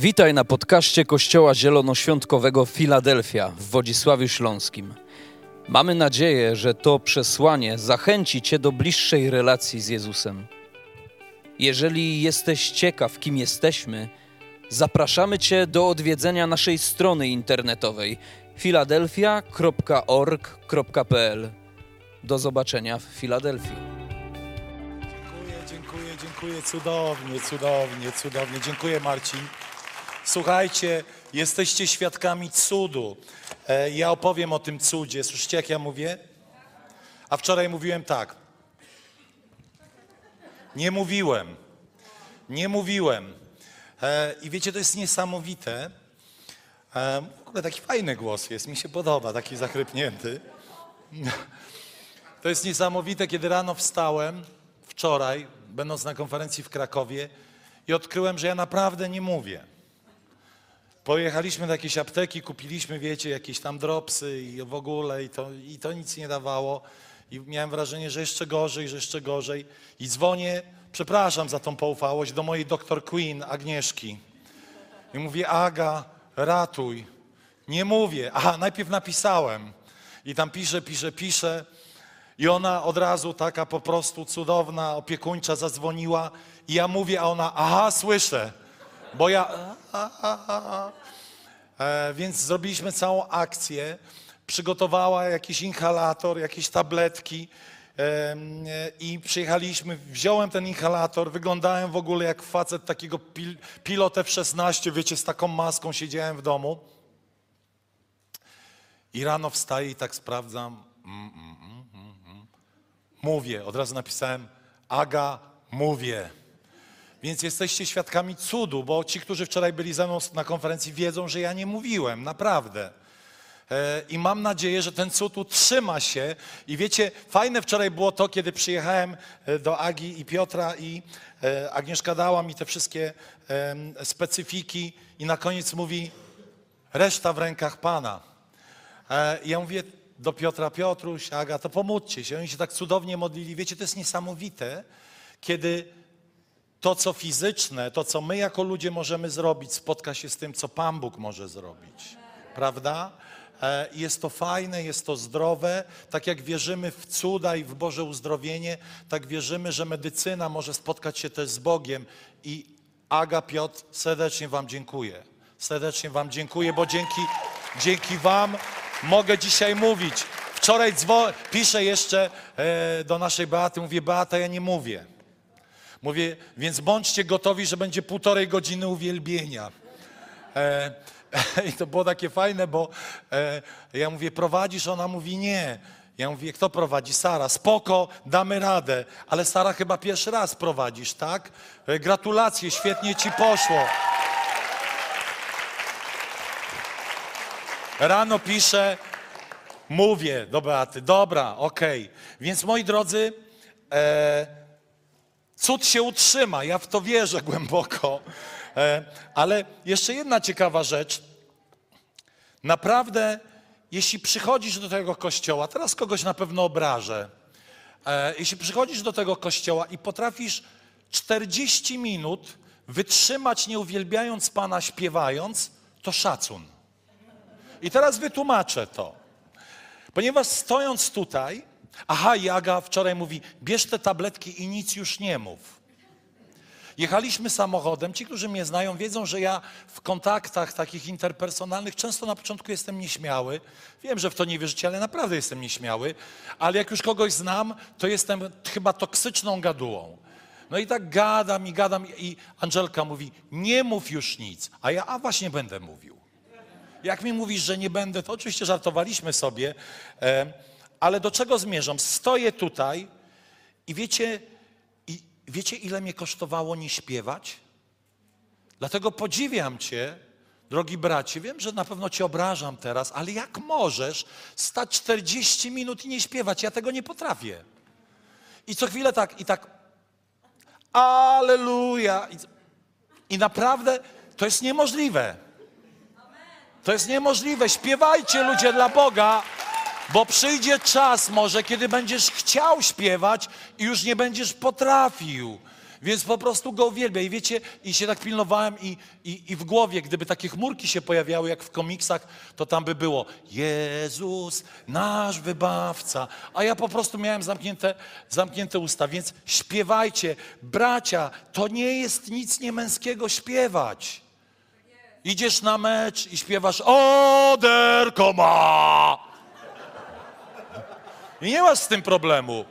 Witaj na podcaście Kościoła Zielonoświątkowego Filadelfia w Wodzisławiu Śląskim. Mamy nadzieję, że to przesłanie zachęci Cię do bliższej relacji z Jezusem. Jeżeli jesteś ciekaw, kim jesteśmy, zapraszamy Cię do odwiedzenia naszej strony internetowej filadelfia.org.pl. Do zobaczenia w Filadelfii. Dziękuję, dziękuję, dziękuję. Cudownie, cudownie, cudownie. Dziękuję, Marcin. Słuchajcie, jesteście świadkami cudu. E, Ja opowiem o tym cudzie. Słyszycie, jak ja mówię? A wczoraj mówiłem tak. Nie mówiłem. Nie mówiłem. E, I wiecie, to jest niesamowite. E, W ogóle taki fajny głos jest, mi się podoba, taki zachrypnięty. To jest niesamowite, kiedy rano wstałem, wczoraj, będąc na konferencji w Krakowie i odkryłem, że ja naprawdę nie mówię. Pojechaliśmy do jakiejś apteki, kupiliśmy, wiecie, jakieś tam dropsy i w ogóle i to, i to nic nie dawało. I miałem wrażenie, że jeszcze gorzej, że jeszcze gorzej. I dzwonię, przepraszam za tą poufałość, do mojej doktor Queen, Agnieszki. I mówię, Aga, ratuj. Nie mówię. Aha, najpierw napisałem. I tam piszę, piszę, piszę. I ona od razu taka po prostu cudowna, opiekuńcza zadzwoniła. I ja mówię, a ona, aha, słyszę. Bo ja. E, więc zrobiliśmy całą akcję. Przygotowała jakiś inhalator, jakieś tabletki. e, I przyjechaliśmy, wziąłem ten inhalator, wyglądałem w ogóle jak facet takiego pil, pilot F-16, wiecie, z taką maską siedziałem w domu. I rano wstaję i tak sprawdzam. Mm, mm, mm. Mówię, od razu napisałem, Aga, mówię. Więc jesteście świadkami cudu, bo ci, którzy wczoraj byli ze mną na konferencji, wiedzą, że ja nie mówiłem, naprawdę. E, I mam nadzieję, że ten cud utrzyma się. I wiecie, fajne wczoraj było to, kiedy przyjechałem e, do Agi i Piotra i e, Agnieszka dała mi te wszystkie specyfiki i na koniec mówi, reszta w rękach Pana. I ja mówię do Piotra, Piotruś, Aga, to pomódźcie się. Oni się tak cudownie modlili. Wiecie, to jest niesamowite, kiedy to, co fizyczne, to, co my jako ludzie możemy zrobić, spotka się z tym, co Pan Bóg może zrobić. Prawda? E, Jest to fajne, jest to zdrowe. Tak jak wierzymy w cuda i w Boże uzdrowienie, tak wierzymy, że medycyna może spotkać się też z Bogiem. I Aga, Piotr, serdecznie Wam dziękuję. Serdecznie Wam dziękuję, bo dzięki, dzięki Wam mogę dzisiaj mówić. Wczoraj dzwo- piszę jeszcze e, do naszej Beaty, mówię, Beata, ja nie mówię. Mówię, więc bądźcie gotowi, że będzie półtorej godziny uwielbienia. E, I to było takie fajne, bo e, ja mówię, prowadzisz? Ona mówi, nie. Ja mówię, kto prowadzi? Sara. Spoko, damy radę. Ale Sara chyba pierwszy raz prowadzisz, tak? E, gratulacje, świetnie ci poszło. Rano piszę, mówię do Beaty, dobra, okej. Więc moi drodzy, e, cud się utrzyma, ja w to wierzę głęboko. E, ale jeszcze jedna ciekawa rzecz. Naprawdę, jeśli przychodzisz do tego kościoła, teraz kogoś na pewno obrażę, e, jeśli przychodzisz do tego kościoła i potrafisz 40 minut wytrzymać nie uwielbiając Pana, śpiewając, to szacun. I teraz wytłumaczę to. Ponieważ stojąc tutaj, aha, Jaga wczoraj mówi, bierz te tabletki i nic już nie mów. Jechaliśmy samochodem. Ci, którzy mnie znają, wiedzą, że ja w kontaktach takich interpersonalnych często na początku jestem nieśmiały. Wiem, że w to nie wierzycie, ale naprawdę jestem nieśmiały. Ale jak już kogoś znam, to jestem chyba toksyczną gadułą. No i tak gadam i gadam i Angelka mówi, nie mów już nic. A ja, a właśnie będę mówił. Jak mi mówisz, że nie będę, to oczywiście żartowaliśmy sobie, e, ale do czego zmierzam? Stoję tutaj i wiecie, i wiecie, ile mnie kosztowało nie śpiewać? Dlatego podziwiam Cię, drogi bracie. Wiem, że na pewno Cię obrażam teraz, ale jak możesz stać 40 minut i nie śpiewać? Ja tego nie potrafię. I co chwilę tak, i tak, Aleluja. I, I naprawdę to jest niemożliwe. To jest niemożliwe. Śpiewajcie ludzie dla Boga, bo przyjdzie czas może, kiedy będziesz chciał śpiewać i już nie będziesz potrafił. Więc po prostu go uwielbiam. I wiecie, i się tak pilnowałem i, i, i w głowie, gdyby takie chmurki się pojawiały, jak w komiksach, to tam by było Jezus, nasz wybawca. A ja po prostu miałem zamknięte, zamknięte usta. Więc śpiewajcie. Bracia, to nie jest nic niemęskiego śpiewać. Idziesz na mecz i śpiewasz Oderko ma! I nie masz z tym problemu.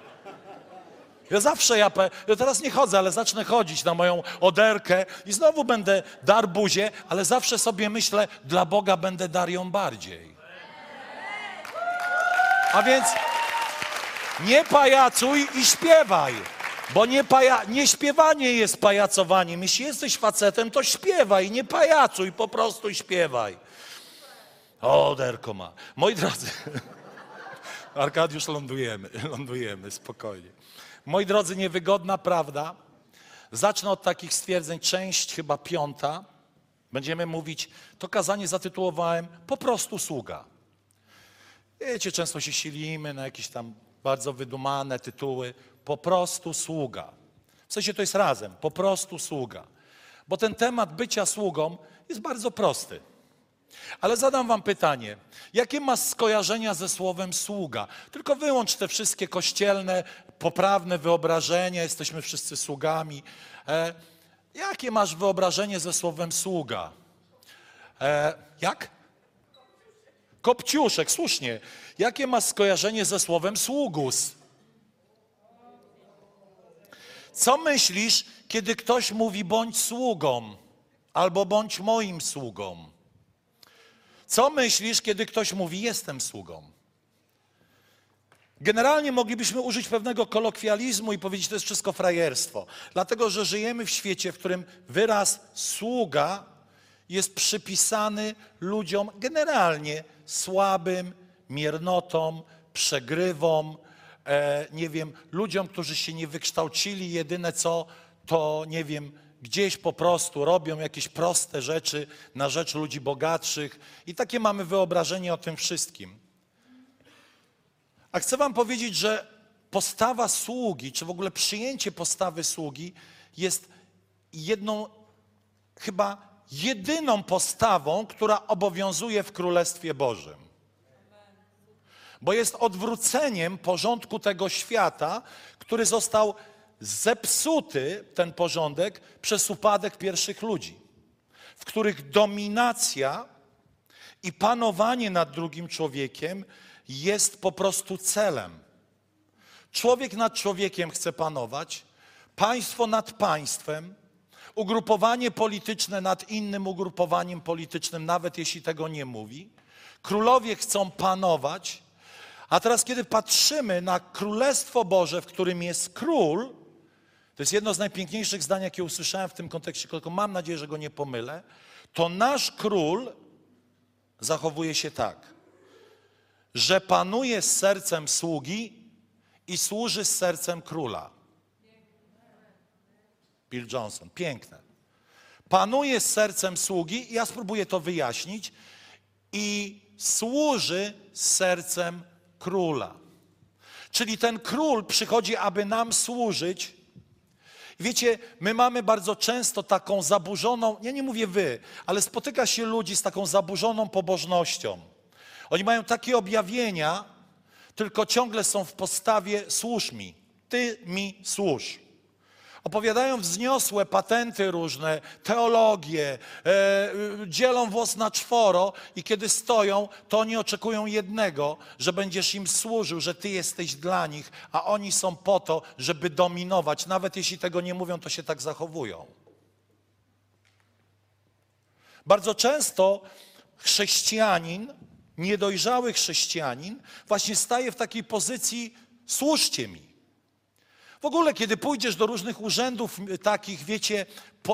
Ja zawsze, ja, ja teraz nie chodzę, ale zacznę chodzić na moją oderkę i znowu będę dar buzie, ale zawsze sobie myślę, dla Boga będę dar ją bardziej. A więc nie pajacuj i śpiewaj, bo nie, paja, nie śpiewanie jest pajacowaniem. Jeśli jesteś facetem, to śpiewaj, nie pajacuj, po prostu śpiewaj. Oderko ma. Moi drodzy, Arkadiusz, lądujemy, lądujemy, spokojnie. Moi drodzy, niewygodna prawda. Zacznę od takich stwierdzeń, część chyba piąta. Będziemy mówić, to kazanie zatytułowałem po prostu sługa. Wiecie, często się silimy na jakieś tam bardzo wydumane tytuły. Po prostu sługa. W sensie to jest razem, po prostu sługa. Bo ten temat bycia sługą jest bardzo prosty. Ale zadam wam pytanie, jakie masz skojarzenia ze słowem sługa? Tylko wyłącz te wszystkie kościelne, poprawne wyobrażenia, jesteśmy wszyscy sługami. E, jakie masz wyobrażenie ze słowem sługa? E, jak? Kopciuszek, słusznie. Jakie masz skojarzenie ze słowem sługus? Co myślisz, kiedy ktoś mówi bądź sługą albo bądź moim sługą? Co myślisz, kiedy ktoś mówi jestem sługą? Generalnie moglibyśmy użyć pewnego kolokwializmu i powiedzieć, to jest wszystko frajerstwo. Dlatego, że żyjemy w świecie, w którym wyraz sługa jest przypisany ludziom generalnie słabym, miernotom, przegrywom, e, nie wiem, ludziom, którzy się nie wykształcili, jedyne co, to nie wiem, gdzieś po prostu robią jakieś proste rzeczy na rzecz ludzi bogatszych i takie mamy wyobrażenie o tym wszystkim. A chcę Wam powiedzieć, że postawa sługi, czy w ogóle przyjęcie postawy sługi jest jedną, chyba jedyną postawą, która obowiązuje w Królestwie Bożym. Bo jest odwróceniem porządku tego świata, który został zepsuty, ten porządek, przez upadek pierwszych ludzi, w których dominacja i panowanie nad drugim człowiekiem jest po prostu celem. Człowiek nad człowiekiem chce panować, państwo nad państwem, ugrupowanie polityczne nad innym ugrupowaniem politycznym, nawet jeśli tego nie mówi. Królowie chcą panować, a teraz, kiedy patrzymy na Królestwo Boże, w którym jest król, to jest jedno z najpiękniejszych zdań, jakie usłyszałem w tym kontekście, tylko mam nadzieję, że go nie pomylę, to nasz król zachowuje się tak, że panuje z sercem sługi i służy z sercem króla. Bill Johnson, piękne. Panuje z sercem sługi, ja spróbuję to wyjaśnić, i służy z sercem króla. Czyli ten król przychodzi, aby nam służyć. Wiecie, my mamy bardzo często taką zaburzoną, ja nie mówię wy, ale spotyka się ludzi z taką zaburzoną pobożnością. Oni mają takie objawienia, tylko ciągle są w postawie służ mi, ty mi służ. Opowiadają wzniosłe patenty różne, teologie, e, dzielą włos na czworo i kiedy stoją, to oni oczekują jednego, że będziesz im służył, że ty jesteś dla nich, a oni są po to, żeby dominować. Nawet jeśli tego nie mówią, to się tak zachowują. Bardzo często chrześcijanin, niedojrzały chrześcijanin, właśnie staje w takiej pozycji: służcie mi. W ogóle, kiedy pójdziesz do różnych urzędów takich, wiecie,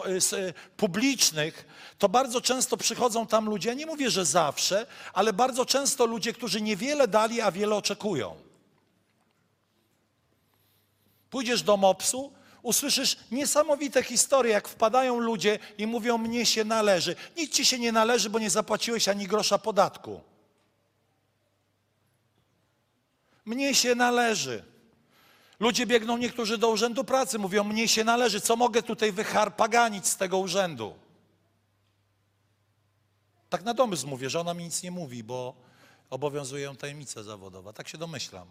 s, e, publicznych, to bardzo często przychodzą tam ludzie, ja nie mówię, że zawsze, ale bardzo często ludzie, którzy niewiele dali, a wiele oczekują. Pójdziesz do MOPS-u, usłyszysz niesamowite historie, jak wpadają ludzie i mówią, mnie się należy. Nic ci się nie należy, bo nie zapłaciłeś ani grosza podatku. Mnie się należy. Ludzie biegną niektórzy do urzędu pracy, mówią, mnie się należy, co mogę tutaj wyharpaganić z tego urzędu? Tak na domysł mówię, że ona mi nic nie mówi, bo obowiązuje ją tajemnica zawodowa. Tak się domyślam.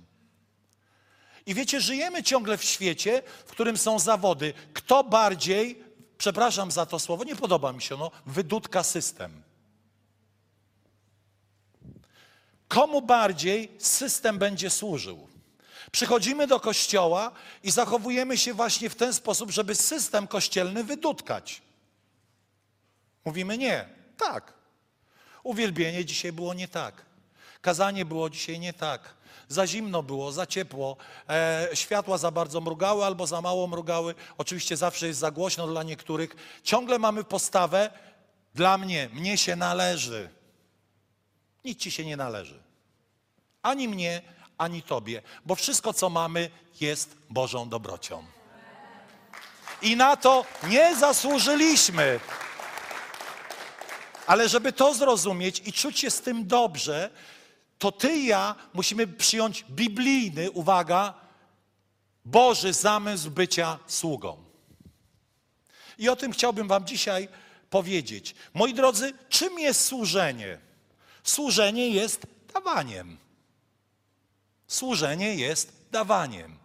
I wiecie, żyjemy ciągle w świecie, w którym są zawody. Kto bardziej, przepraszam za to słowo, nie podoba mi się ono, wydudka system. Komu bardziej system będzie służył? Przychodzimy do kościoła i zachowujemy się właśnie w ten sposób, żeby system kościelny wydudkać. Mówimy nie, tak. Uwielbienie dzisiaj było nie tak. Kazanie było dzisiaj nie tak. Za zimno było, za ciepło, e, światła za bardzo mrugały albo za mało mrugały. Oczywiście zawsze jest za głośno dla niektórych. Ciągle mamy postawę, dla mnie, mnie się należy. Nic ci się nie należy. Ani mnie, ani tobie, bo wszystko, co mamy, jest Bożą dobrocią. I na to nie zasłużyliśmy. Ale żeby to zrozumieć i czuć się z tym dobrze, to ty i ja musimy przyjąć biblijny, uwaga, Boży zamysł bycia sługą. I o tym chciałbym Wam dzisiaj powiedzieć. Moi drodzy, czym jest służenie? Służenie jest dawaniem. Służenie jest dawaniem.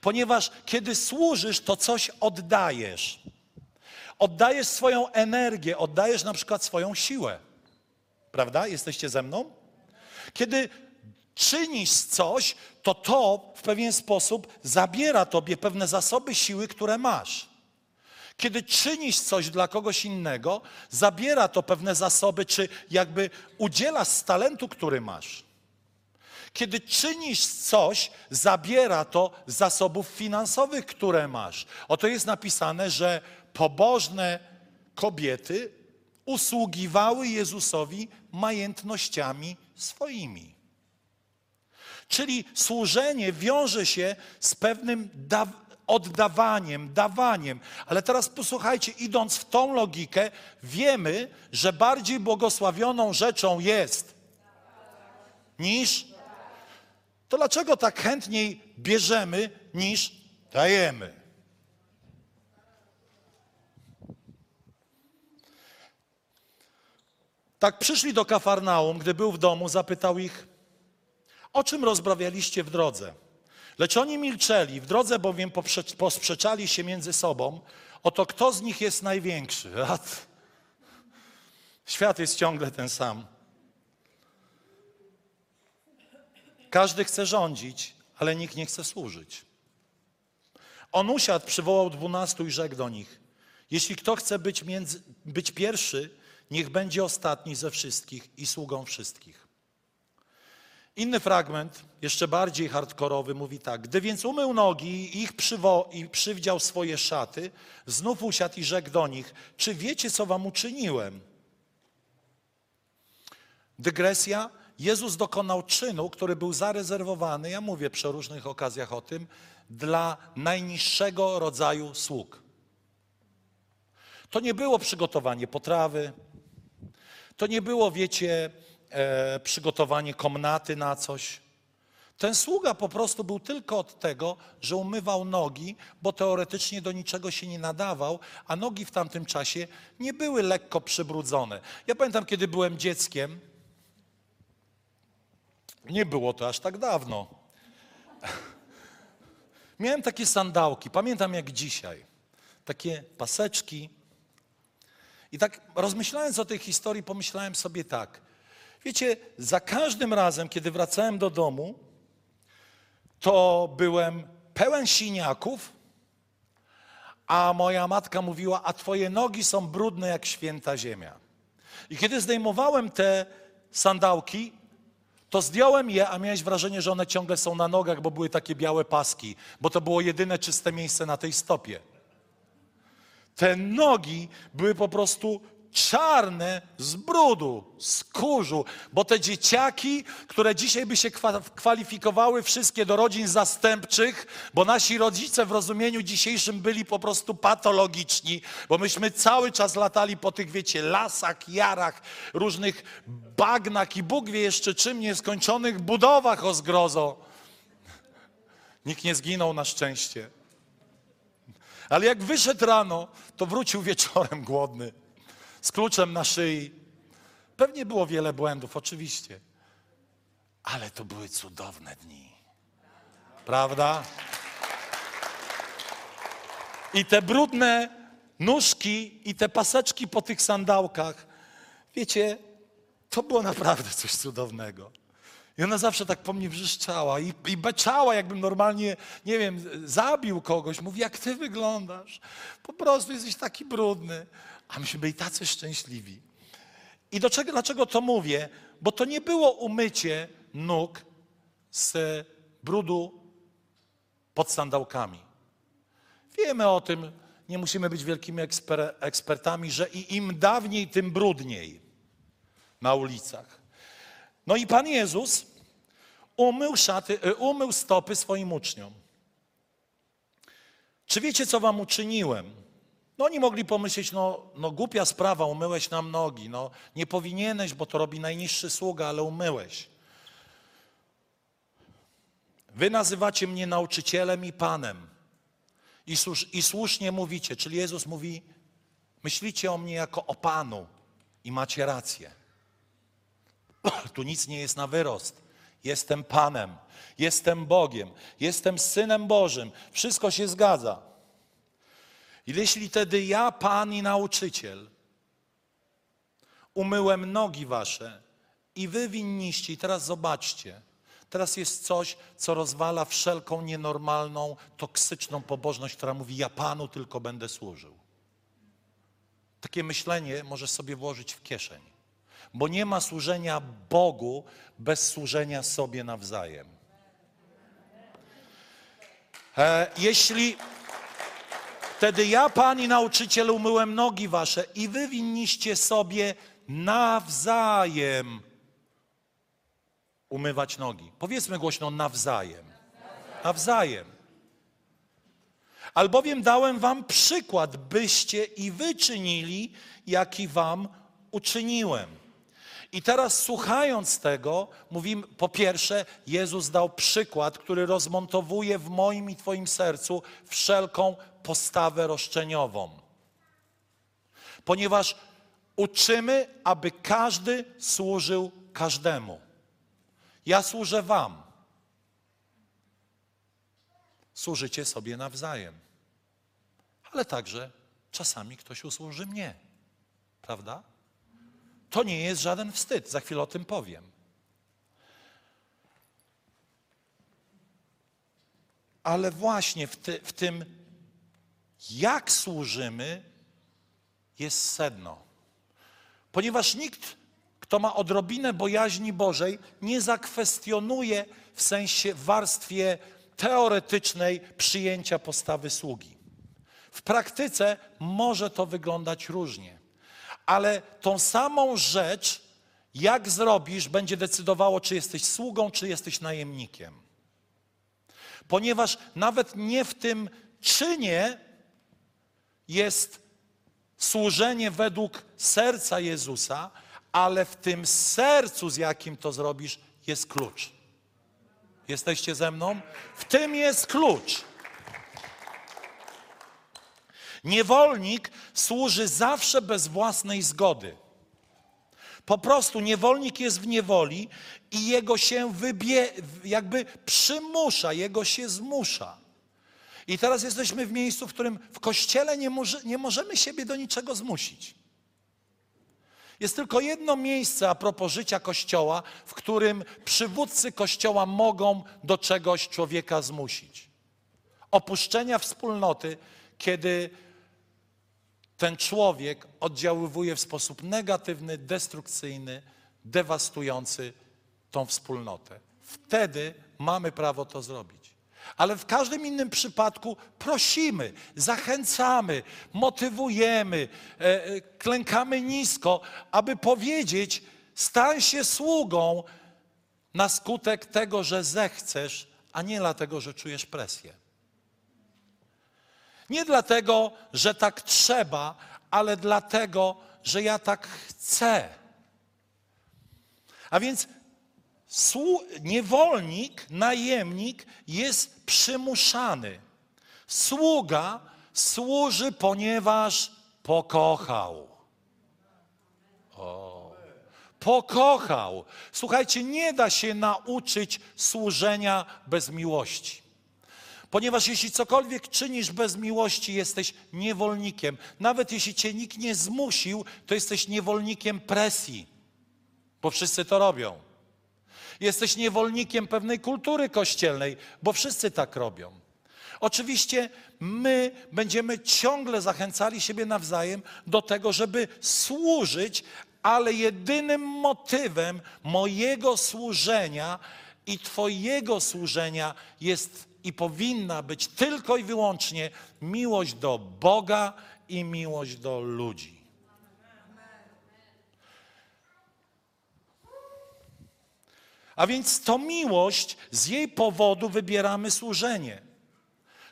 Ponieważ kiedy służysz, to coś oddajesz. Oddajesz swoją energię, oddajesz na przykład swoją siłę. Prawda? Jesteście ze mną? Kiedy czynisz coś, to to w pewien sposób zabiera tobie pewne zasoby siły, które masz. Kiedy czynisz coś dla kogoś innego, zabiera to pewne zasoby, czy jakby udzielasz z talentu, który masz. Kiedy czynisz coś, zabiera to zasobów finansowych, które masz. Oto jest napisane, że pobożne kobiety usługiwały Jezusowi majętnościami swoimi. Czyli służenie wiąże się z pewnym da oddawaniem, dawaniem. Ale teraz posłuchajcie, idąc w tą logikę, wiemy, że bardziej błogosławioną rzeczą jest niż. To dlaczego tak chętniej bierzemy niż dajemy? Tak przyszli do Kafarnaum, gdy był w domu, zapytał ich, o czym rozprawialiście w drodze? Lecz oni milczeli, w drodze bowiem posprzeczali się między sobą, oto kto z nich jest największy. Świat jest ciągle ten sam. Każdy chce rządzić, ale nikt nie chce służyć. On usiadł, przywołał dwunastu i rzekł do nich, jeśli kto chce być, między, być pierwszy, niech będzie ostatni ze wszystkich i sługą wszystkich. Inny fragment, jeszcze bardziej hardkorowy, mówi tak. Gdy więc umył nogi ich przywo- i przywdział swoje szaty, znów usiadł i rzekł do nich, czy wiecie, co wam uczyniłem? Dygresja. Jezus dokonał czynu, który był zarezerwowany, ja mówię przy różnych okazjach o tym, dla najniższego rodzaju sług. To nie było przygotowanie potrawy, to nie było, wiecie, e, przygotowanie komnaty na coś. Ten sługa po prostu był tylko od tego, że umywał nogi, bo teoretycznie do niczego się nie nadawał, a nogi w tamtym czasie nie były lekko przybrudzone. Ja pamiętam, kiedy byłem dzieckiem, nie było to aż tak dawno. Miałem takie sandałki, pamiętam jak dzisiaj. Takie paseczki, i tak rozmyślając o tej historii, pomyślałem sobie tak. Wiecie, za każdym razem, kiedy wracałem do domu, to byłem pełen siniaków, a moja matka mówiła, a twoje nogi są brudne jak święta ziemia. I kiedy zdejmowałem te sandałki, to zdjąłem je, a miałeś wrażenie, że one ciągle są na nogach, bo były takie białe paski, bo to było jedyne czyste miejsce na tej stopie. Te nogi były po prostu czarne z brudu, z kurzu, bo te dzieciaki, które dzisiaj by się kwalifikowały wszystkie do rodzin zastępczych, bo nasi rodzice w rozumieniu dzisiejszym byli po prostu patologiczni, bo myśmy cały czas latali po tych, wiecie, lasach, jarach, różnych bagnach i Bóg wie jeszcze czym nieskończonych budowach o zgrozo. Nikt nie zginął na szczęście. Ale jak wyszedł rano, to wrócił wieczorem głodny, z kluczem na szyi. Pewnie było wiele błędów, oczywiście. Ale to były cudowne dni. Prawda? I te brudne nóżki i te paseczki po tych sandałkach, wiecie, to było naprawdę coś cudownego. I ona zawsze tak po mnie wrzeszczała i, i beczała, jakbym normalnie, nie wiem, zabił kogoś. Mówi, jak ty wyglądasz? Po prostu jesteś taki brudny. A myśmy byli tacy szczęśliwi. I do czego, dlaczego to mówię? Bo to nie było umycie nóg z brudu pod sandałkami. Wiemy o tym, nie musimy być wielkimi eksper, ekspertami, że i im dawniej, tym brudniej na ulicach. No i Pan Jezus umył, szaty, e, umył stopy swoim uczniom. Czy wiecie, co wam uczyniłem? No oni mogli pomyśleć, no, no głupia sprawa, umyłeś nam nogi. No nie powinieneś, bo to robi najniższy sługa, ale umyłeś. Wy nazywacie mnie nauczycielem i panem. I, słusz, I słusznie mówicie, czyli Jezus mówi, myślicie o mnie jako o panu i macie rację. Tu nic nie jest na wyrost. Jestem Panem, jestem Bogiem, jestem Synem Bożym. Wszystko się zgadza. I jeśli wtedy ja, Pan i nauczyciel, umyłem nogi wasze i wy winniście, i teraz zobaczcie, teraz jest coś, co rozwala wszelką nienormalną, toksyczną pobożność, która mówi, ja Panu tylko będę służył. Takie myślenie możesz sobie włożyć w kieszeń bo nie ma służenia Bogu bez służenia sobie nawzajem. E, jeśli wtedy ja, Pani nauczyciel, umyłem nogi wasze i wy winniście sobie nawzajem umywać nogi. Powiedzmy głośno nawzajem. Nawzajem. Albowiem dałem wam przykład, byście i wy czynili, jaki wam uczyniłem. I teraz słuchając tego, mówimy, po pierwsze, Jezus dał przykład, który rozmontowuje w moim i Twoim sercu wszelką postawę roszczeniową. Ponieważ uczymy, aby każdy służył każdemu. Ja służę Wam. Służycie sobie nawzajem. Ale także czasami ktoś usłuży mnie. Prawda? To nie jest żaden wstyd, za chwilę o tym powiem. Ale właśnie w, ty, w tym, jak służymy, jest sedno. Ponieważ nikt, kto ma odrobinę bojaźni Bożej, nie zakwestionuje w sensie w warstwie teoretycznej przyjęcia postawy sługi. W praktyce może to wyglądać różnie ale tą samą rzecz, jak zrobisz, będzie decydowało, czy jesteś sługą, czy jesteś najemnikiem. Ponieważ nawet nie w tym czynie jest służenie według serca Jezusa, ale w tym sercu, z jakim to zrobisz, jest klucz. Jesteście ze mną? W tym jest klucz. Niewolnik służy zawsze bez własnej zgody. Po prostu niewolnik jest w niewoli i jego się wybie, jakby przymusza, jego się zmusza. I teraz jesteśmy w miejscu, w którym w kościele nie, może, nie możemy siebie do niczego zmusić. Jest tylko jedno miejsce a propos życia kościoła, w którym przywódcy kościoła mogą do czegoś człowieka zmusić. Opuszczenia wspólnoty, kiedy ten człowiek oddziaływuje w sposób negatywny, destrukcyjny, dewastujący tą wspólnotę. Wtedy mamy prawo to zrobić. Ale w każdym innym przypadku prosimy, zachęcamy, motywujemy, e, e, klękamy nisko, aby powiedzieć: stań się sługą na skutek tego, że zechcesz, a nie dlatego, że czujesz presję. Nie dlatego, że tak trzeba, ale dlatego, że ja tak chcę. A więc niewolnik, najemnik jest przymuszany. Sługa służy, ponieważ pokochał. O. Pokochał. Słuchajcie, nie da się nauczyć służenia bez miłości. Ponieważ jeśli cokolwiek czynisz bez miłości, jesteś niewolnikiem. Nawet jeśli cię nikt nie zmusił, to jesteś niewolnikiem presji, bo wszyscy to robią. Jesteś niewolnikiem pewnej kultury kościelnej, bo wszyscy tak robią. Oczywiście my będziemy ciągle zachęcali siebie nawzajem do tego, żeby służyć, ale jedynym motywem mojego służenia i Twojego służenia jest i powinna być tylko i wyłącznie miłość do Boga i miłość do ludzi. A więc to miłość, z jej powodu wybieramy służenie.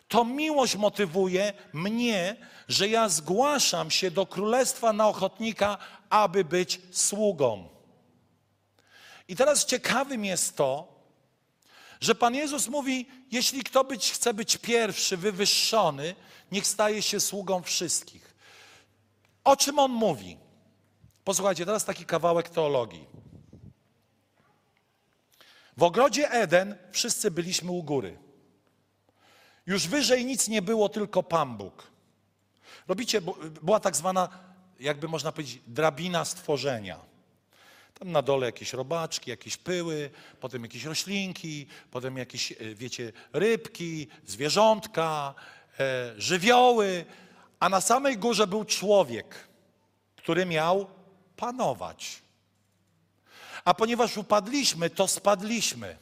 To miłość motywuje mnie, że ja zgłaszam się do królestwa na ochotnika, aby być sługą. I teraz ciekawym jest to, że Pan Jezus mówi: Jeśli kto być, chce być pierwszy, wywyższony, niech staje się sługą wszystkich. O czym on mówi? Posłuchajcie, teraz taki kawałek teologii. W ogrodzie Eden wszyscy byliśmy u góry. Już wyżej nic nie było, tylko Pan Bóg. Robicie, była tak zwana, jakby można powiedzieć, drabina stworzenia. Tam na dole jakieś robaczki, jakieś pyły, potem jakieś roślinki, potem jakieś, e, wiecie, rybki, zwierzątka, e, żywioły, a na samej górze był człowiek, który miał panować. A ponieważ upadliśmy, to spadliśmy.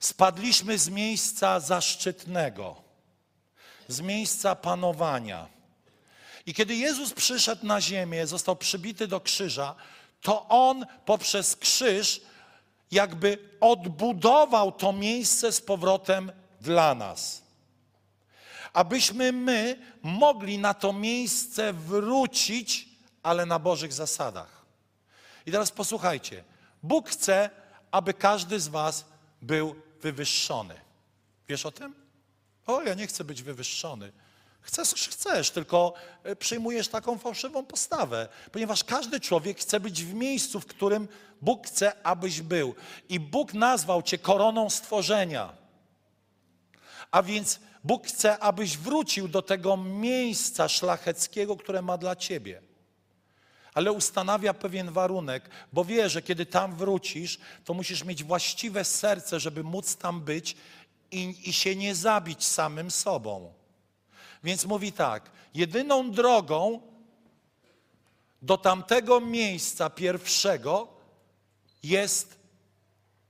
Spadliśmy z miejsca zaszczytnego, z miejsca panowania. I kiedy Jezus przyszedł na ziemię, został przybity do krzyża, to On poprzez krzyż jakby odbudował to miejsce z powrotem dla nas. Abyśmy my mogli na to miejsce wrócić, ale na Bożych zasadach. I teraz posłuchajcie. Bóg chce, aby każdy z Was był wywyższony. Wiesz o tym? O, ja nie chcę być wywyższony. Chcesz, chcesz, tylko e, przyjmujesz taką fałszywą postawę, ponieważ każdy człowiek chce być w miejscu, w którym Bóg chce, abyś był. I Bóg nazwał cię koroną stworzenia. A więc Bóg chce, abyś wrócił do tego miejsca szlacheckiego, które ma dla ciebie. Ale ustanawia pewien warunek, bo wie, że kiedy tam wrócisz, to musisz mieć właściwe serce, żeby móc tam być i, i się nie zabić samym sobą. Więc mówi tak: jedyną drogą do tamtego miejsca pierwszego jest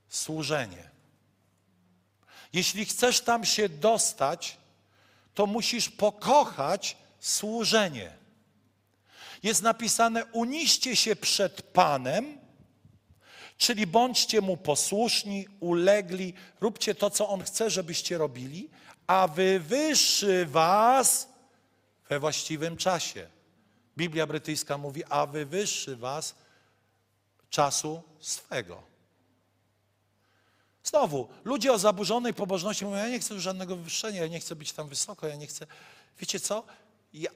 służenie. Jeśli chcesz tam się dostać, to musisz pokochać służenie. Jest napisane: uniście się przed Panem, czyli bądźcie mu posłuszni, ulegli, róbcie to, co on chce, żebyście robili, a wywyższy was we właściwym czasie. Biblia brytyjska mówi, a wywyższy was czasu swego. Znowu, ludzie o zaburzonej pobożności mówią, ja nie chcę żadnego wywyższenia, ja nie chcę być tam wysoko, ja nie chcę, wiecie co?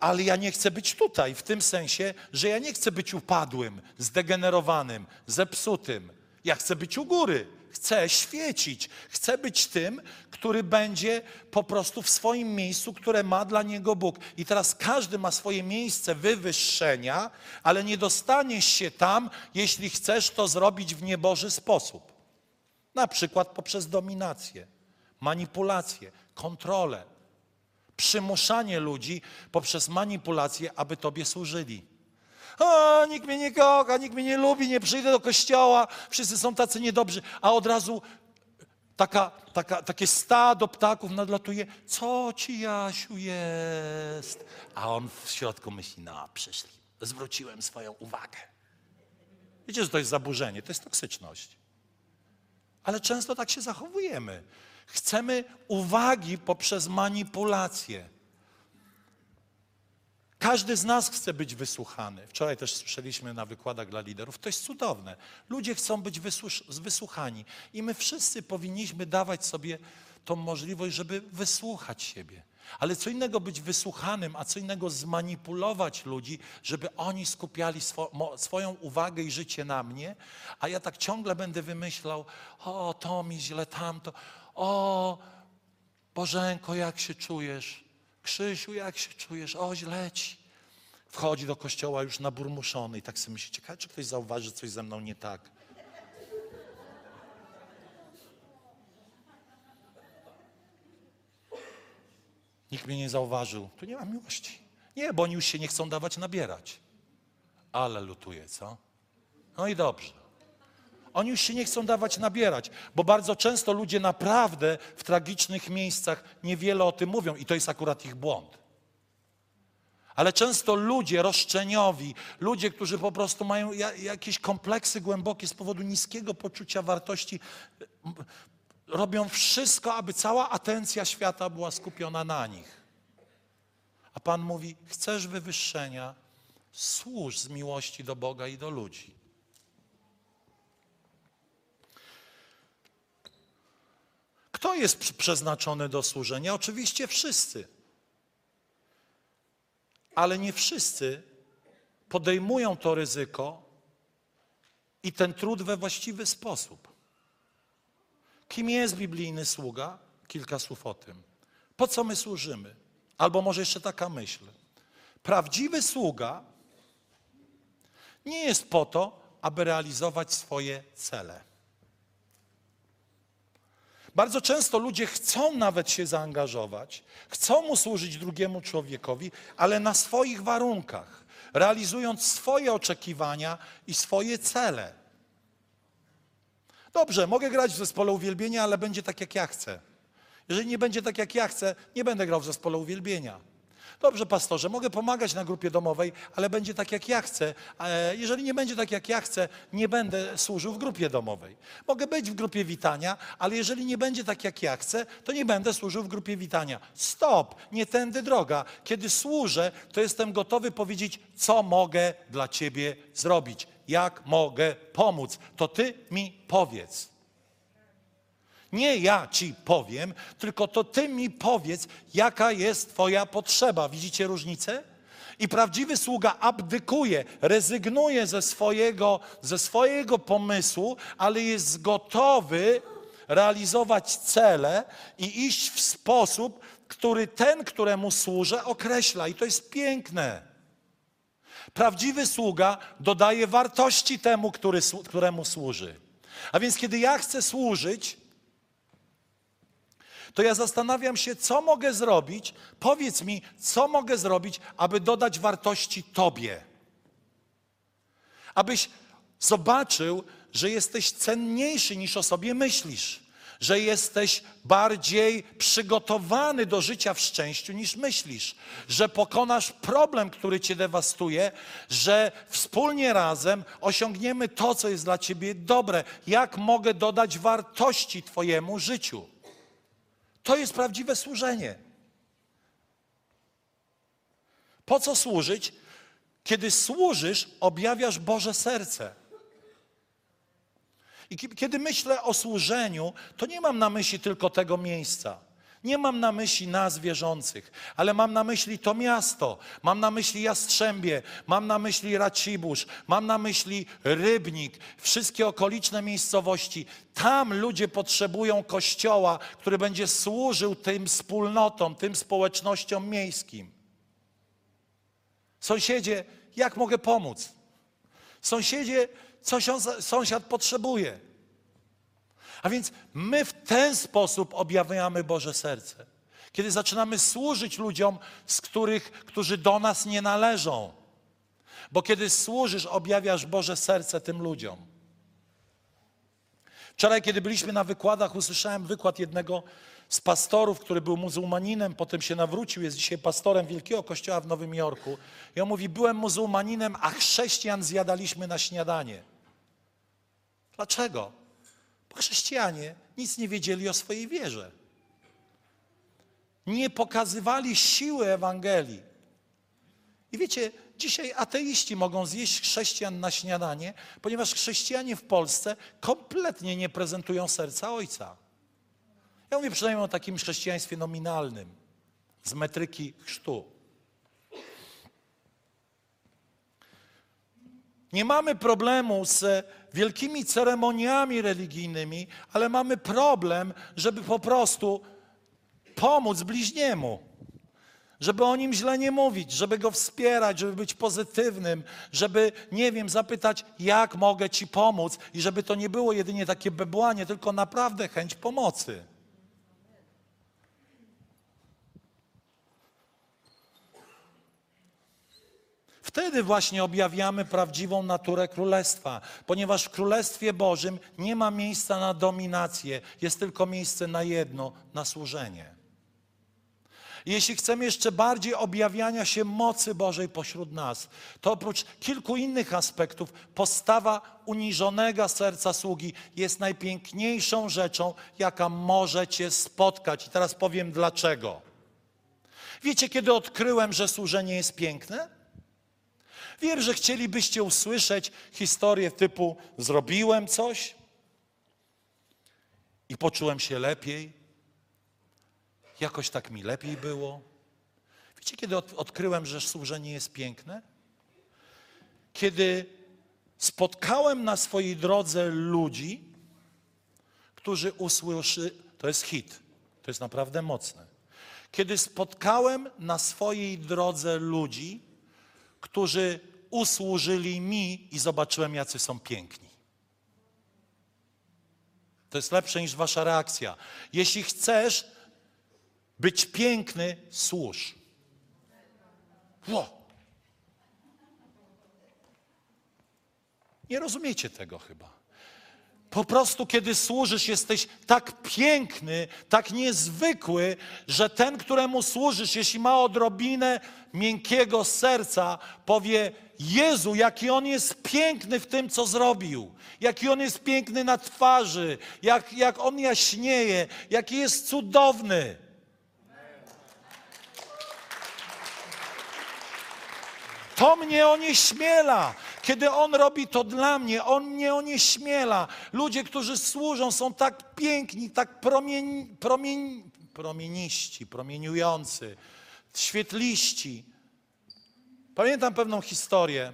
Ale ja nie chcę być tutaj, w tym sensie, że ja nie chcę być upadłym, zdegenerowanym, zepsutym. Ja chcę być u góry, chcę świecić, chcę być tym, który będzie po prostu w swoim miejscu, które ma dla niego Bóg. I teraz każdy ma swoje miejsce wywyższenia, ale nie dostaniesz się tam, jeśli chcesz to zrobić w nieboży sposób. Na przykład poprzez dominację, manipulację, kontrolę, przymuszanie ludzi poprzez manipulację, aby Tobie służyli. O, nikt mnie nie kocha, nikt mnie nie lubi, nie przyjdę do kościoła, wszyscy są tacy niedobrzy, a od razu taka, taka, takie stado ptaków nadlatuje, co ci Jasiu jest? A on w środku myśli, no przyszli, zwróciłem swoją uwagę. Wiecie, że to jest zaburzenie, to jest toksyczność. Ale często tak się zachowujemy. Chcemy uwagi poprzez manipulację. Każdy z nas chce być wysłuchany. Wczoraj też słyszeliśmy na wykładach dla liderów. To jest cudowne. Ludzie chcą być wysłuchani i my wszyscy powinniśmy dawać sobie tą możliwość, żeby wysłuchać siebie. Ale co innego być wysłuchanym, a co innego zmanipulować ludzi, żeby oni skupiali swo- swoją uwagę i życie na mnie, a ja tak ciągle będę wymyślał, o, to mi źle, tamto, o, Bożenko, jak się czujesz? Krzysiu, jak się czujesz? O, źle ci. Wchodzi do kościoła już naburmuszony i tak sobie myśli, ciekawe, czy ktoś zauważy, coś ze mną nie tak. Nikt mnie nie zauważył. Tu nie ma miłości. Nie, bo oni już się nie chcą dawać nabierać. Ale lutuje, co? No i dobrze. Oni już się nie chcą dawać nabierać, bo bardzo często ludzie naprawdę w tragicznych miejscach niewiele o tym mówią i to jest akurat ich błąd. Ale często ludzie roszczeniowi, ludzie, którzy po prostu mają ja- jakieś kompleksy głębokie z powodu niskiego poczucia wartości, robią wszystko, aby cała atencja świata była skupiona na nich. A Pan mówi: Chcesz wywyższenia? Służ z miłości do Boga i do ludzi. Kto jest przeznaczony do służenia? Oczywiście wszyscy. Ale nie wszyscy podejmują to ryzyko i ten trud we właściwy sposób. Kim jest biblijny sługa? Kilka słów o tym. Po co my służymy? Albo może jeszcze taka myśl. Prawdziwy sługa nie jest po to, aby realizować swoje cele. Bardzo często ludzie chcą nawet się zaangażować, chcą mu służyć drugiemu człowiekowi, ale na swoich warunkach, realizując swoje oczekiwania i swoje cele. Dobrze, mogę grać w zespole uwielbienia, ale będzie tak, jak ja chcę. Jeżeli nie będzie tak, jak ja chcę, nie będę grał w zespole uwielbienia. Dobrze, pastorze, mogę pomagać na grupie domowej, ale będzie tak, jak ja chcę. Jeżeli nie będzie tak, jak ja chcę, nie będę służył w grupie domowej. Mogę być w grupie witania, ale jeżeli nie będzie tak, jak ja chcę, to nie będę służył w grupie witania. Stop, nie tędy droga. Kiedy służę, to jestem gotowy powiedzieć, co mogę dla Ciebie zrobić, jak mogę pomóc. To Ty mi powiedz. Nie ja ci powiem, tylko to ty mi powiedz, jaka jest twoja potrzeba. Widzicie różnicę? I prawdziwy sługa abdykuje, rezygnuje ze swojego, ze swojego pomysłu, ale jest gotowy realizować cele i iść w sposób, który ten, któremu służę, określa. I to jest piękne. Prawdziwy sługa dodaje wartości temu, który, któremu służy. A więc kiedy ja chcę służyć, to ja zastanawiam się, co mogę zrobić. Powiedz mi, co mogę zrobić, aby dodać wartości Tobie. Abyś zobaczył, że jesteś cenniejszy niż o sobie myślisz, że jesteś bardziej przygotowany do życia w szczęściu niż myślisz, że pokonasz problem, który cię dewastuje, że wspólnie razem osiągniemy to, co jest dla ciebie dobre. Jak mogę dodać wartości Twojemu życiu? To jest prawdziwe służenie. Po co służyć? Kiedy służysz, objawiasz Boże serce. I ki- kiedy myślę o służeniu, to nie mam na myśli tylko tego miejsca. Nie mam na myśli nas wierzących, ale mam na myśli to miasto, mam na myśli Jastrzębie, mam na myśli Racibórz, mam na myśli Rybnik, wszystkie okoliczne miejscowości. Tam ludzie potrzebują kościoła, który będzie służył tym wspólnotom, tym społecznościom miejskim. Sąsiedzie, jak mogę pomóc? Sąsiedzie, coś on, sąsiad potrzebuje. A więc my w ten sposób objawiamy Boże serce. Kiedy zaczynamy służyć ludziom, z których, którzy do nas nie należą. Bo kiedy służysz, objawiasz Boże serce tym ludziom. Wczoraj, kiedy byliśmy na wykładach, usłyszałem wykład jednego z pastorów, który był muzułmaninem, potem się nawrócił, jest dzisiaj pastorem Wielkiego Kościoła w Nowym Jorku. I on mówi, byłem muzułmaninem, a chrześcijan zjadaliśmy na śniadanie. Dlaczego? Chrześcijanie nic nie wiedzieli o swojej wierze. Nie pokazywali siły Ewangelii. I wiecie, dzisiaj ateiści mogą zjeść chrześcijan na śniadanie, ponieważ chrześcijanie w Polsce kompletnie nie prezentują serca Ojca. Ja mówię przynajmniej o takim chrześcijaństwie nominalnym, z metryki chrztu. Nie mamy problemu z wielkimi ceremoniami religijnymi, ale mamy problem, żeby po prostu pomóc bliźniemu. Żeby o nim źle nie mówić, żeby go wspierać, żeby być pozytywnym, żeby, nie wiem, zapytać, jak mogę ci pomóc, i żeby to nie było jedynie takie bebłanie, tylko naprawdę chęć pomocy. Wtedy właśnie objawiamy prawdziwą naturę Królestwa, ponieważ w Królestwie Bożym nie ma miejsca na dominację, jest tylko miejsce na jedno, na służenie. Jeśli chcemy jeszcze bardziej objawiania się mocy Bożej pośród nas, to oprócz kilku innych aspektów, postawa uniżonego serca sługi jest najpiękniejszą rzeczą, jaka możecie spotkać. I teraz powiem dlaczego. Wiecie, kiedy odkryłem, że służenie jest piękne? Wiem, że chcielibyście usłyszeć historię typu zrobiłem coś i poczułem się lepiej. Jakoś tak mi lepiej było. Wiecie, kiedy od, odkryłem, że służenie jest piękne? Kiedy spotkałem na swojej drodze ludzi, którzy usłyszy, to jest hit, to jest naprawdę mocne. Kiedy spotkałem na swojej drodze ludzi, którzy usłużyli mi i zobaczyłem, jacy są piękni. To jest lepsze niż wasza reakcja. Jeśli chcesz być piękny, służ. Wow. Nie rozumiecie tego chyba. Po prostu, kiedy służysz, jesteś tak piękny, tak niezwykły, że ten, któremu służysz, jeśli ma odrobinę miękkiego serca, powie: Jezu, jaki on jest piękny w tym, co zrobił, jaki on jest piękny na twarzy, jak, jak on jaśnieje, jaki jest cudowny. To mnie onieśmiela. Kiedy On robi to dla mnie, On mnie onieśmiela. Ludzie, którzy służą, są tak piękni, tak promień, promieniści, promieniujący, świetliści. Pamiętam pewną historię.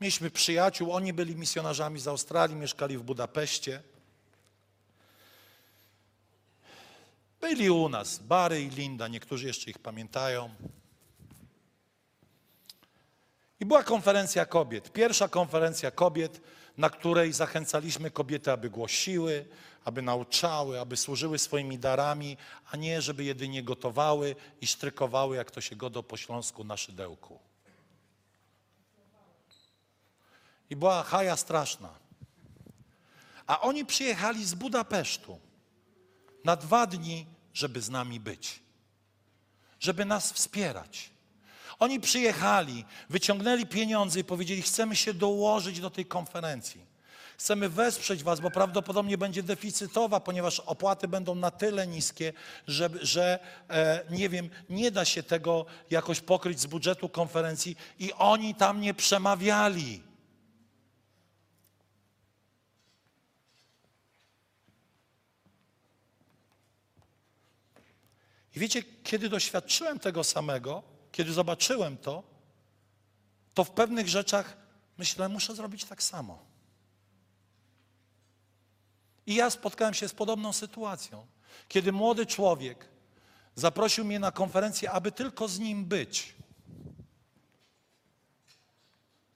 Mieliśmy przyjaciół, oni byli misjonarzami z Australii, mieszkali w Budapeszcie. Byli u nas, Bary i Linda, niektórzy jeszcze ich pamiętają. I była konferencja kobiet, pierwsza konferencja kobiet, na której zachęcaliśmy kobiety, aby głosiły, aby nauczały, aby służyły swoimi darami, a nie żeby jedynie gotowały i sztrykowały, jak to się godo po śląsku na szydełku. I była haja straszna. A oni przyjechali z Budapesztu na dwa dni, żeby z nami być, żeby nas wspierać. Oni przyjechali, wyciągnęli pieniądze i powiedzieli: Chcemy się dołożyć do tej konferencji. Chcemy wesprzeć Was, bo prawdopodobnie będzie deficytowa, ponieważ opłaty będą na tyle niskie, że, że e, nie wiem, nie da się tego jakoś pokryć z budżetu konferencji i oni tam nie przemawiali. I wiecie, kiedy doświadczyłem tego samego, kiedy zobaczyłem to, to w pewnych rzeczach myślę, muszę zrobić tak samo. I ja spotkałem się z podobną sytuacją, kiedy młody człowiek zaprosił mnie na konferencję, aby tylko z nim być.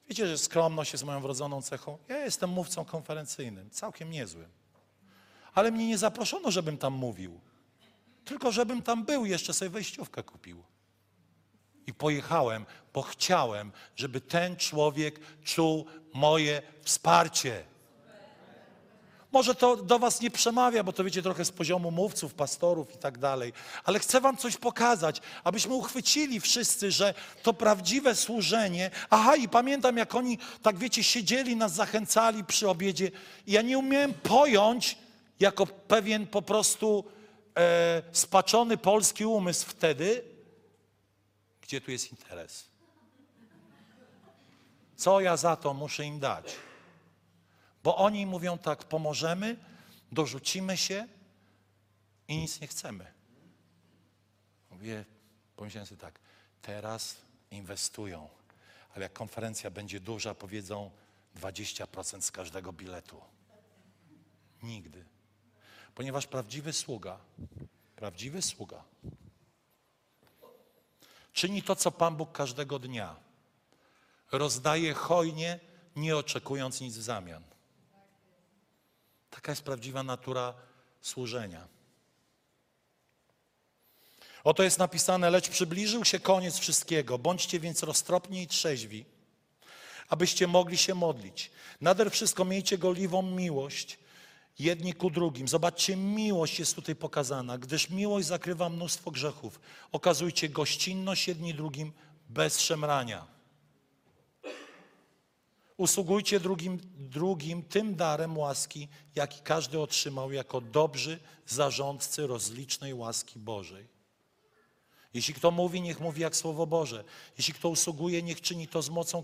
Wiecie, że skromność jest moją wrodzoną cechą. Ja jestem mówcą konferencyjnym, całkiem niezłym. Ale mnie nie zaproszono, żebym tam mówił. Tylko żebym tam był, jeszcze sobie wejściówkę kupił. I pojechałem, bo chciałem, żeby ten człowiek czuł moje wsparcie. Może to do Was nie przemawia, bo to wiecie trochę z poziomu mówców, pastorów i tak dalej, ale chcę Wam coś pokazać, abyśmy uchwycili wszyscy, że to prawdziwe służenie. Aha, i pamiętam, jak oni, tak wiecie, siedzieli, nas zachęcali przy obiedzie, i ja nie umiałem pojąć, jako pewien po prostu e, spaczony polski umysł wtedy, Gdzie tu jest interes? Co ja za to muszę im dać? Bo oni mówią tak, pomożemy, dorzucimy się i nic nie chcemy. Mówię, pomyślałem sobie tak, teraz inwestują, ale jak konferencja będzie duża, powiedzą 20% z każdego biletu. Nigdy. Ponieważ prawdziwy sługa, prawdziwy sługa czyni to, co Pan Bóg każdego dnia. Rozdaje hojnie, nie oczekując nic w zamian. Taka jest prawdziwa natura służenia. Oto jest napisane, lecz przybliżył się koniec wszystkiego. Bądźcie więc roztropni i trzeźwi, abyście mogli się modlić. Nader wszystko miejcie gorliwą miłość jedni ku drugim. Zobaczcie, miłość jest tutaj pokazana, gdyż miłość zakrywa mnóstwo grzechów. Okazujcie gościnność jedni drugim bez szemrania. Usługujcie drugim, drugim tym darem łaski, jaki każdy otrzymał jako dobrzy zarządcy rozlicznej łaski Bożej. Jeśli kto mówi, niech mówi jak Słowo Boże. Jeśli kto usługuje, niech czyni to z mocą,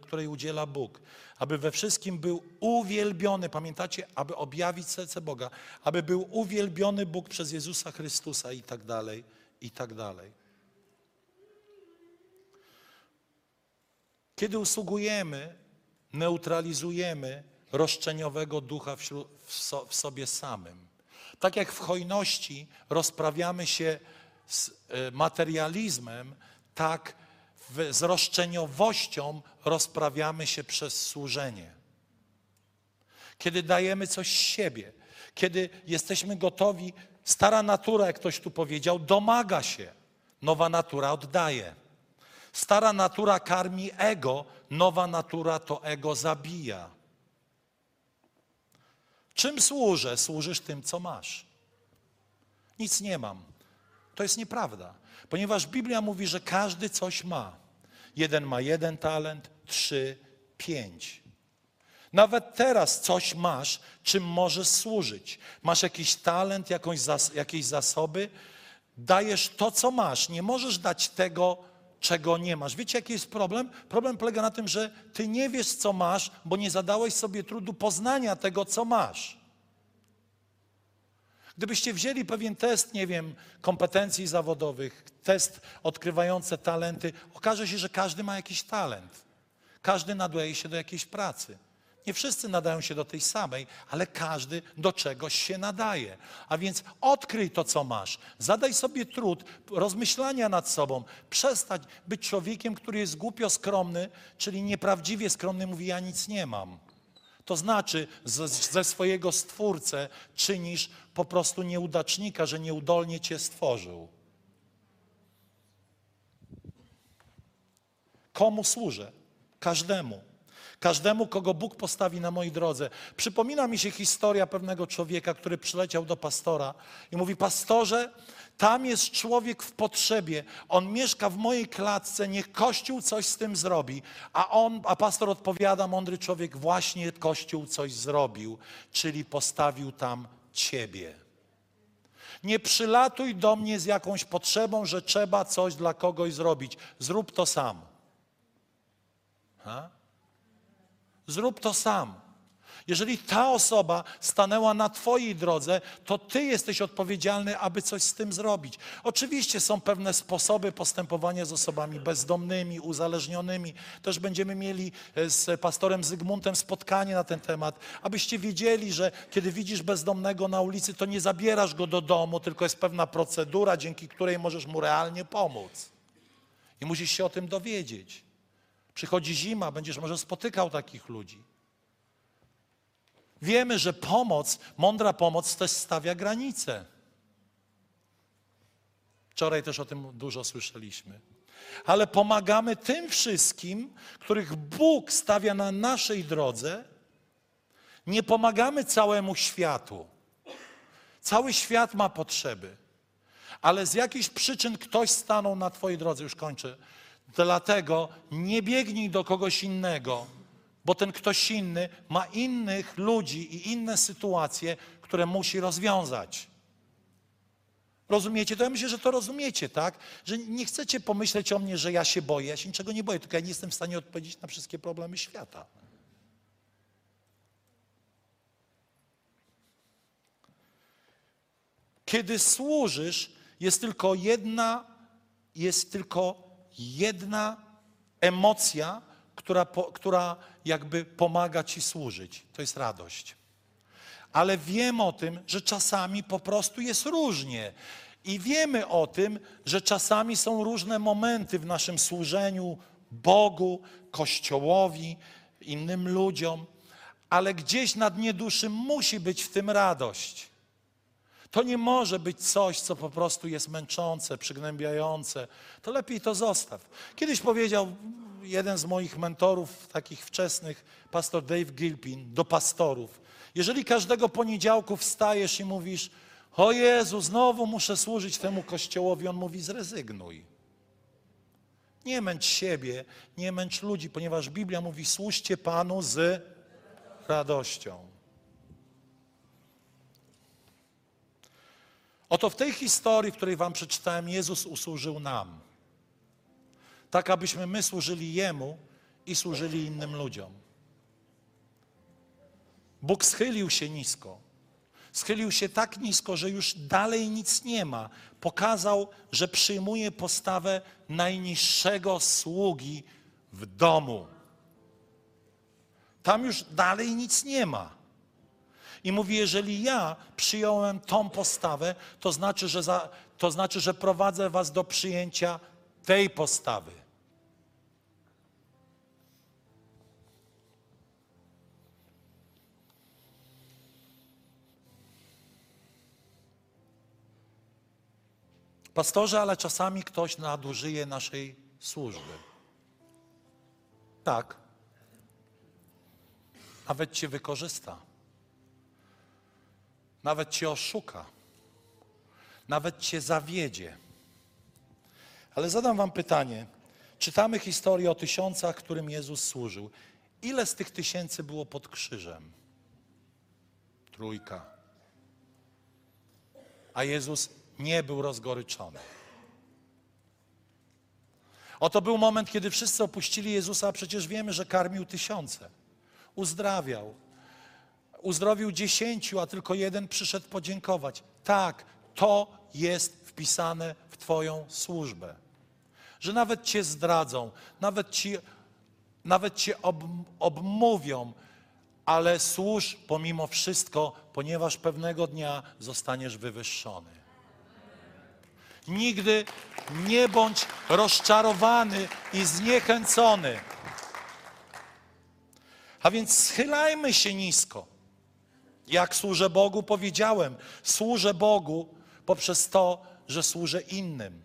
której udziela Bóg. Aby we wszystkim był uwielbiony, pamiętacie, aby objawić serce Boga, aby był uwielbiony Bóg przez Jezusa Chrystusa i tak dalej, i tak dalej. Kiedy usługujemy, neutralizujemy roszczeniowego ducha w, sobie samym. Tak jak w hojności rozprawiamy się z e, materializmem, tak z roszczeniowością rozprawiamy się przez służenie. Kiedy dajemy coś z siebie, kiedy jesteśmy gotowi, stara natura, jak ktoś tu powiedział, domaga się, nowa natura oddaje. Stara natura karmi ego, nowa natura to ego zabija. Czym służę? Służysz tym, co masz. Nic nie mam. To jest nieprawda, ponieważ Biblia mówi, że każdy coś ma. Jeden ma jeden talent, trzy, pięć. Nawet teraz coś masz, czym możesz służyć. Masz jakiś talent, jakąś zas jakieś zasoby, dajesz to, co masz. Nie możesz dać tego, czego nie masz. Wiecie, jaki jest problem? Problem polega na tym, że ty nie wiesz, co masz, bo nie zadałeś sobie trudu poznania tego, co masz. Gdybyście wzięli pewien test, nie wiem, kompetencji zawodowych, test odkrywający talenty, okaże się, że każdy ma jakiś talent. Każdy nadaje się do jakiejś pracy. Nie wszyscy nadają się do tej samej, ale każdy do czegoś się nadaje. A więc odkryj to, co masz. Zadaj sobie trud rozmyślania nad sobą. Przestać być człowiekiem, który jest głupio skromny, czyli nieprawdziwie skromny, mówi: Ja nic nie mam. To znaczy, ze, swojego stwórcę czynisz po prostu nieudacznika, że nieudolnie cię stworzył. Komu służę? Każdemu. Każdemu, kogo Bóg postawi na mojej drodze. Przypomina mi się historia pewnego człowieka, który przyleciał do pastora i mówi: Pastorze, tam jest człowiek w potrzebie. On mieszka w mojej klatce, niech Kościół coś z tym zrobi. A on, a pastor odpowiada, mądry człowiek, właśnie Kościół coś zrobił, czyli postawił tam ciebie. Nie przylatuj do mnie z jakąś potrzebą, że trzeba coś dla kogoś zrobić. Zrób to sam. Ha? Zrób to sam. Jeżeli ta osoba stanęła na Twojej drodze, to Ty jesteś odpowiedzialny, aby coś z tym zrobić. Oczywiście są pewne sposoby postępowania z osobami bezdomnymi, uzależnionymi. Też będziemy mieli e, z pastorem Zygmuntem spotkanie na ten temat, abyście wiedzieli, że kiedy widzisz bezdomnego na ulicy, to nie zabierasz go do domu, tylko jest pewna procedura, dzięki której możesz mu realnie pomóc. I musisz się o tym dowiedzieć. Przychodzi zima, będziesz może spotykał takich ludzi. Wiemy, że pomoc, mądra pomoc też stawia granice. Wczoraj też o tym dużo słyszeliśmy. Ale pomagamy tym wszystkim, których Bóg stawia na naszej drodze. Nie pomagamy całemu światu. Cały świat ma potrzeby. Ale z jakichś przyczyn ktoś stanął na Twojej drodze, już kończę. Dlatego nie biegnij do kogoś innego, bo ten ktoś inny ma innych ludzi i inne sytuacje, które musi rozwiązać. Rozumiecie? To ja myślę, że to rozumiecie, tak? Że nie chcecie pomyśleć o mnie, że ja się boję. Ja się niczego nie boję, tylko ja nie jestem w stanie odpowiedzieć na wszystkie problemy świata. Kiedy służysz, jest tylko jedna, jest tylko jedna emocja, która, która jakby pomaga ci służyć. To jest radość. Ale wiem o tym, że czasami po prostu jest różnie. I wiemy o tym, że czasami są różne momenty w naszym służeniu Bogu, Kościołowi, innym ludziom, ale gdzieś na dnie duszy musi być w tym radość. To nie może być coś, co po prostu jest męczące, przygnębiające. To lepiej to zostaw. Kiedyś powiedział jeden z moich mentorów, takich wczesnych, pastor Dave Gilpin, do pastorów. Jeżeli każdego poniedziałku wstajesz i mówisz, o Jezu, znowu muszę służyć temu kościołowi, on mówi, zrezygnuj. Nie męcz siebie, nie męcz ludzi, ponieważ Biblia mówi, służcie Panu z radością. Oto w tej historii, której wam przeczytałem, Jezus usłużył nam. Tak, abyśmy my służyli Jemu i służyli innym ludziom. Bóg schylił się nisko. Schylił się tak nisko, że już dalej nic nie ma. Pokazał, że przyjmuje postawę najniższego sługi w domu. Tam już dalej nic nie ma. I mówi, jeżeli ja przyjąłem tą postawę, to znaczy, że, za, to znaczy, że prowadzę was do przyjęcia tej postawy. Pastorze, ale czasami ktoś nadużyje naszej służby. Tak. Nawet cię wykorzysta. Nawet cię oszuka. Nawet cię zawiedzie. Ale zadam wam pytanie. Czytamy historię o tysiącach, którym Jezus służył. Ile z tych tysięcy było pod krzyżem? Trójka. A Jezus nie był rozgoryczony. Oto był moment, kiedy wszyscy opuścili Jezusa, a przecież wiemy, że karmił tysiące. Uzdrawiał. Uzdrowił dziesięciu, a tylko jeden przyszedł podziękować. Tak, to jest wpisane w Twoją służbę. Że nawet Cię zdradzą, nawet Ci, nawet cię ob, obmówią, ale służ pomimo wszystko, ponieważ pewnego dnia zostaniesz wywyższony. Nigdy nie bądź rozczarowany i zniechęcony. A więc schylajmy się nisko. Jak służę Bogu? Powiedziałem, służę Bogu poprzez to, że służę innym.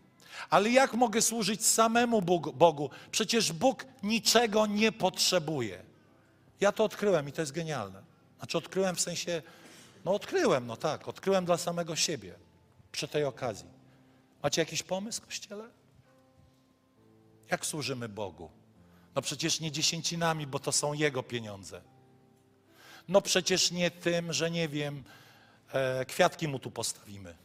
Ale jak mogę służyć samemu Bogu? Przecież Bóg niczego nie potrzebuje. Ja to odkryłem i to jest genialne. Znaczy odkryłem w sensie, no odkryłem, no tak, odkryłem dla samego siebie przy tej okazji. Macie jakiś pomysł, Kościele? Jak służymy Bogu? No przecież nie dziesięcinami, bo to są Jego pieniądze. No przecież nie tym, że nie wiem, e, kwiatki mu tu postawimy.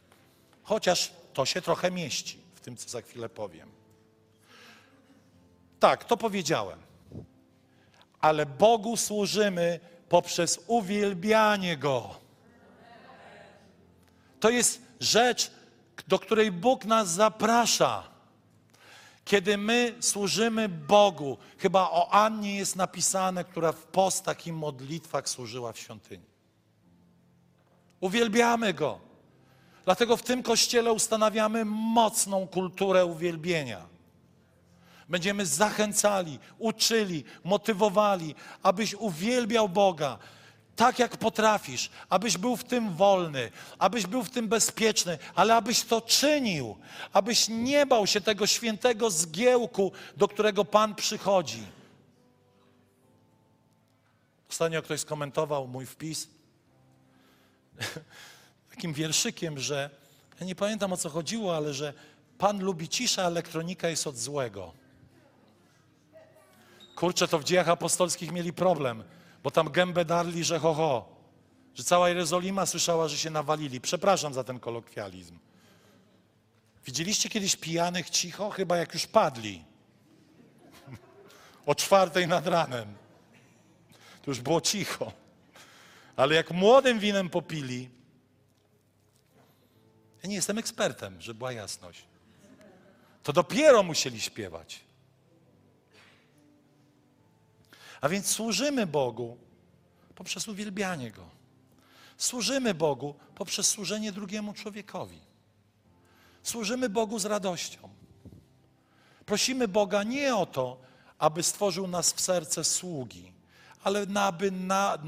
Chociaż to się trochę mieści w tym, co za chwilę powiem. Tak, to powiedziałem. Ale Bogu służymy poprzez uwielbianie Go. To jest rzecz, do której Bóg nas zaprasza. Kiedy my służymy Bogu, chyba o Annie jest napisane, która w postach i modlitwach służyła w świątyni. Uwielbiamy Go. Dlatego w tym kościele ustanawiamy mocną kulturę uwielbienia. Będziemy zachęcali, uczyli, motywowali, abyś uwielbiał Boga, tak jak potrafisz, abyś był w tym wolny, abyś był w tym bezpieczny, ale abyś to czynił, abyś nie bał się tego świętego zgiełku, do którego Pan przychodzi. Ostatnio ktoś skomentował mój wpis takim wierszykiem, że ja nie pamiętam o co chodziło, ale że Pan lubi ciszę, a elektronika jest od złego. Kurczę, to w dziejach apostolskich mieli problem bo tam gębę darli, że ho, ho. Że cała Jerozolima słyszała, że się nawalili. Przepraszam za ten kolokwializm. Widzieliście kiedyś pijanych cicho? Chyba jak już padli. O czwartej nad ranem. To już było cicho. Ale jak młodym winem popili, ja nie jestem ekspertem, żeby była jasność, to dopiero musieli śpiewać. A więc służymy Bogu poprzez uwielbianie Go. Służymy Bogu poprzez służenie drugiemu człowiekowi. Służymy Bogu z radością. Prosimy Boga nie o to, aby stworzył nas w serce sługi, ale aby na,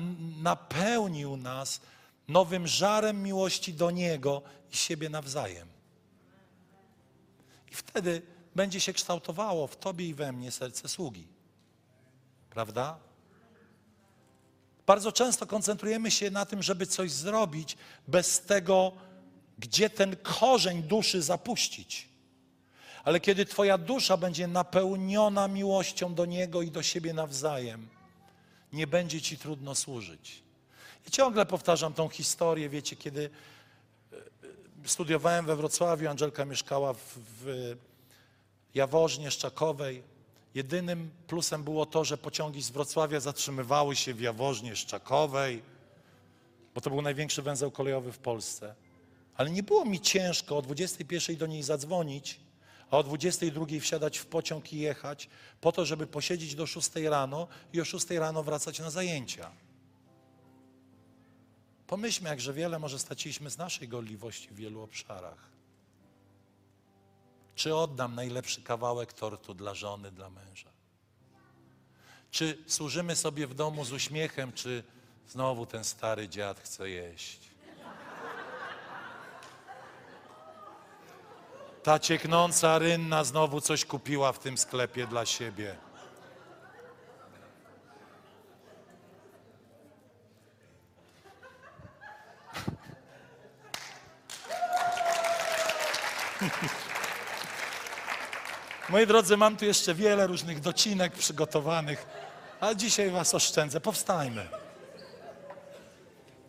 napełnił nas nowym żarem miłości do Niego i siebie nawzajem. I wtedy będzie się kształtowało w Tobie i we mnie serce sługi. Prawda? Bardzo często koncentrujemy się na tym, żeby coś zrobić, bez tego, gdzie ten korzeń duszy zapuścić. Ale kiedy Twoja dusza będzie napełniona miłością do Niego i do siebie nawzajem, nie będzie Ci trudno służyć. I ciągle powtarzam tą historię, wiecie, kiedy e, studiowałem we Wrocławiu, Angelka mieszkała w, w Jaworznie Szczakowej. Jedynym plusem było to, że pociągi z Wrocławia zatrzymywały się w Jaworznie Szczakowej, bo to był największy węzeł kolejowy w Polsce. Ale nie było mi ciężko o 21 do niej zadzwonić, a o 22 wsiadać w pociąg i jechać, po to, żeby posiedzieć do 6 rano i o 6 rano wracać na zajęcia. Pomyślmy, jakże wiele może straciliśmy z naszej gorliwości w wielu obszarach. Czy oddam najlepszy kawałek tortu dla żony, dla męża? Czy służymy sobie w domu z uśmiechem, czy znowu ten stary dziad chce jeść? Ta cieknąca rynna znowu coś kupiła w tym sklepie dla siebie. Moi drodzy, mam tu jeszcze wiele różnych docinek przygotowanych, ale dzisiaj was oszczędzę. Powstajmy.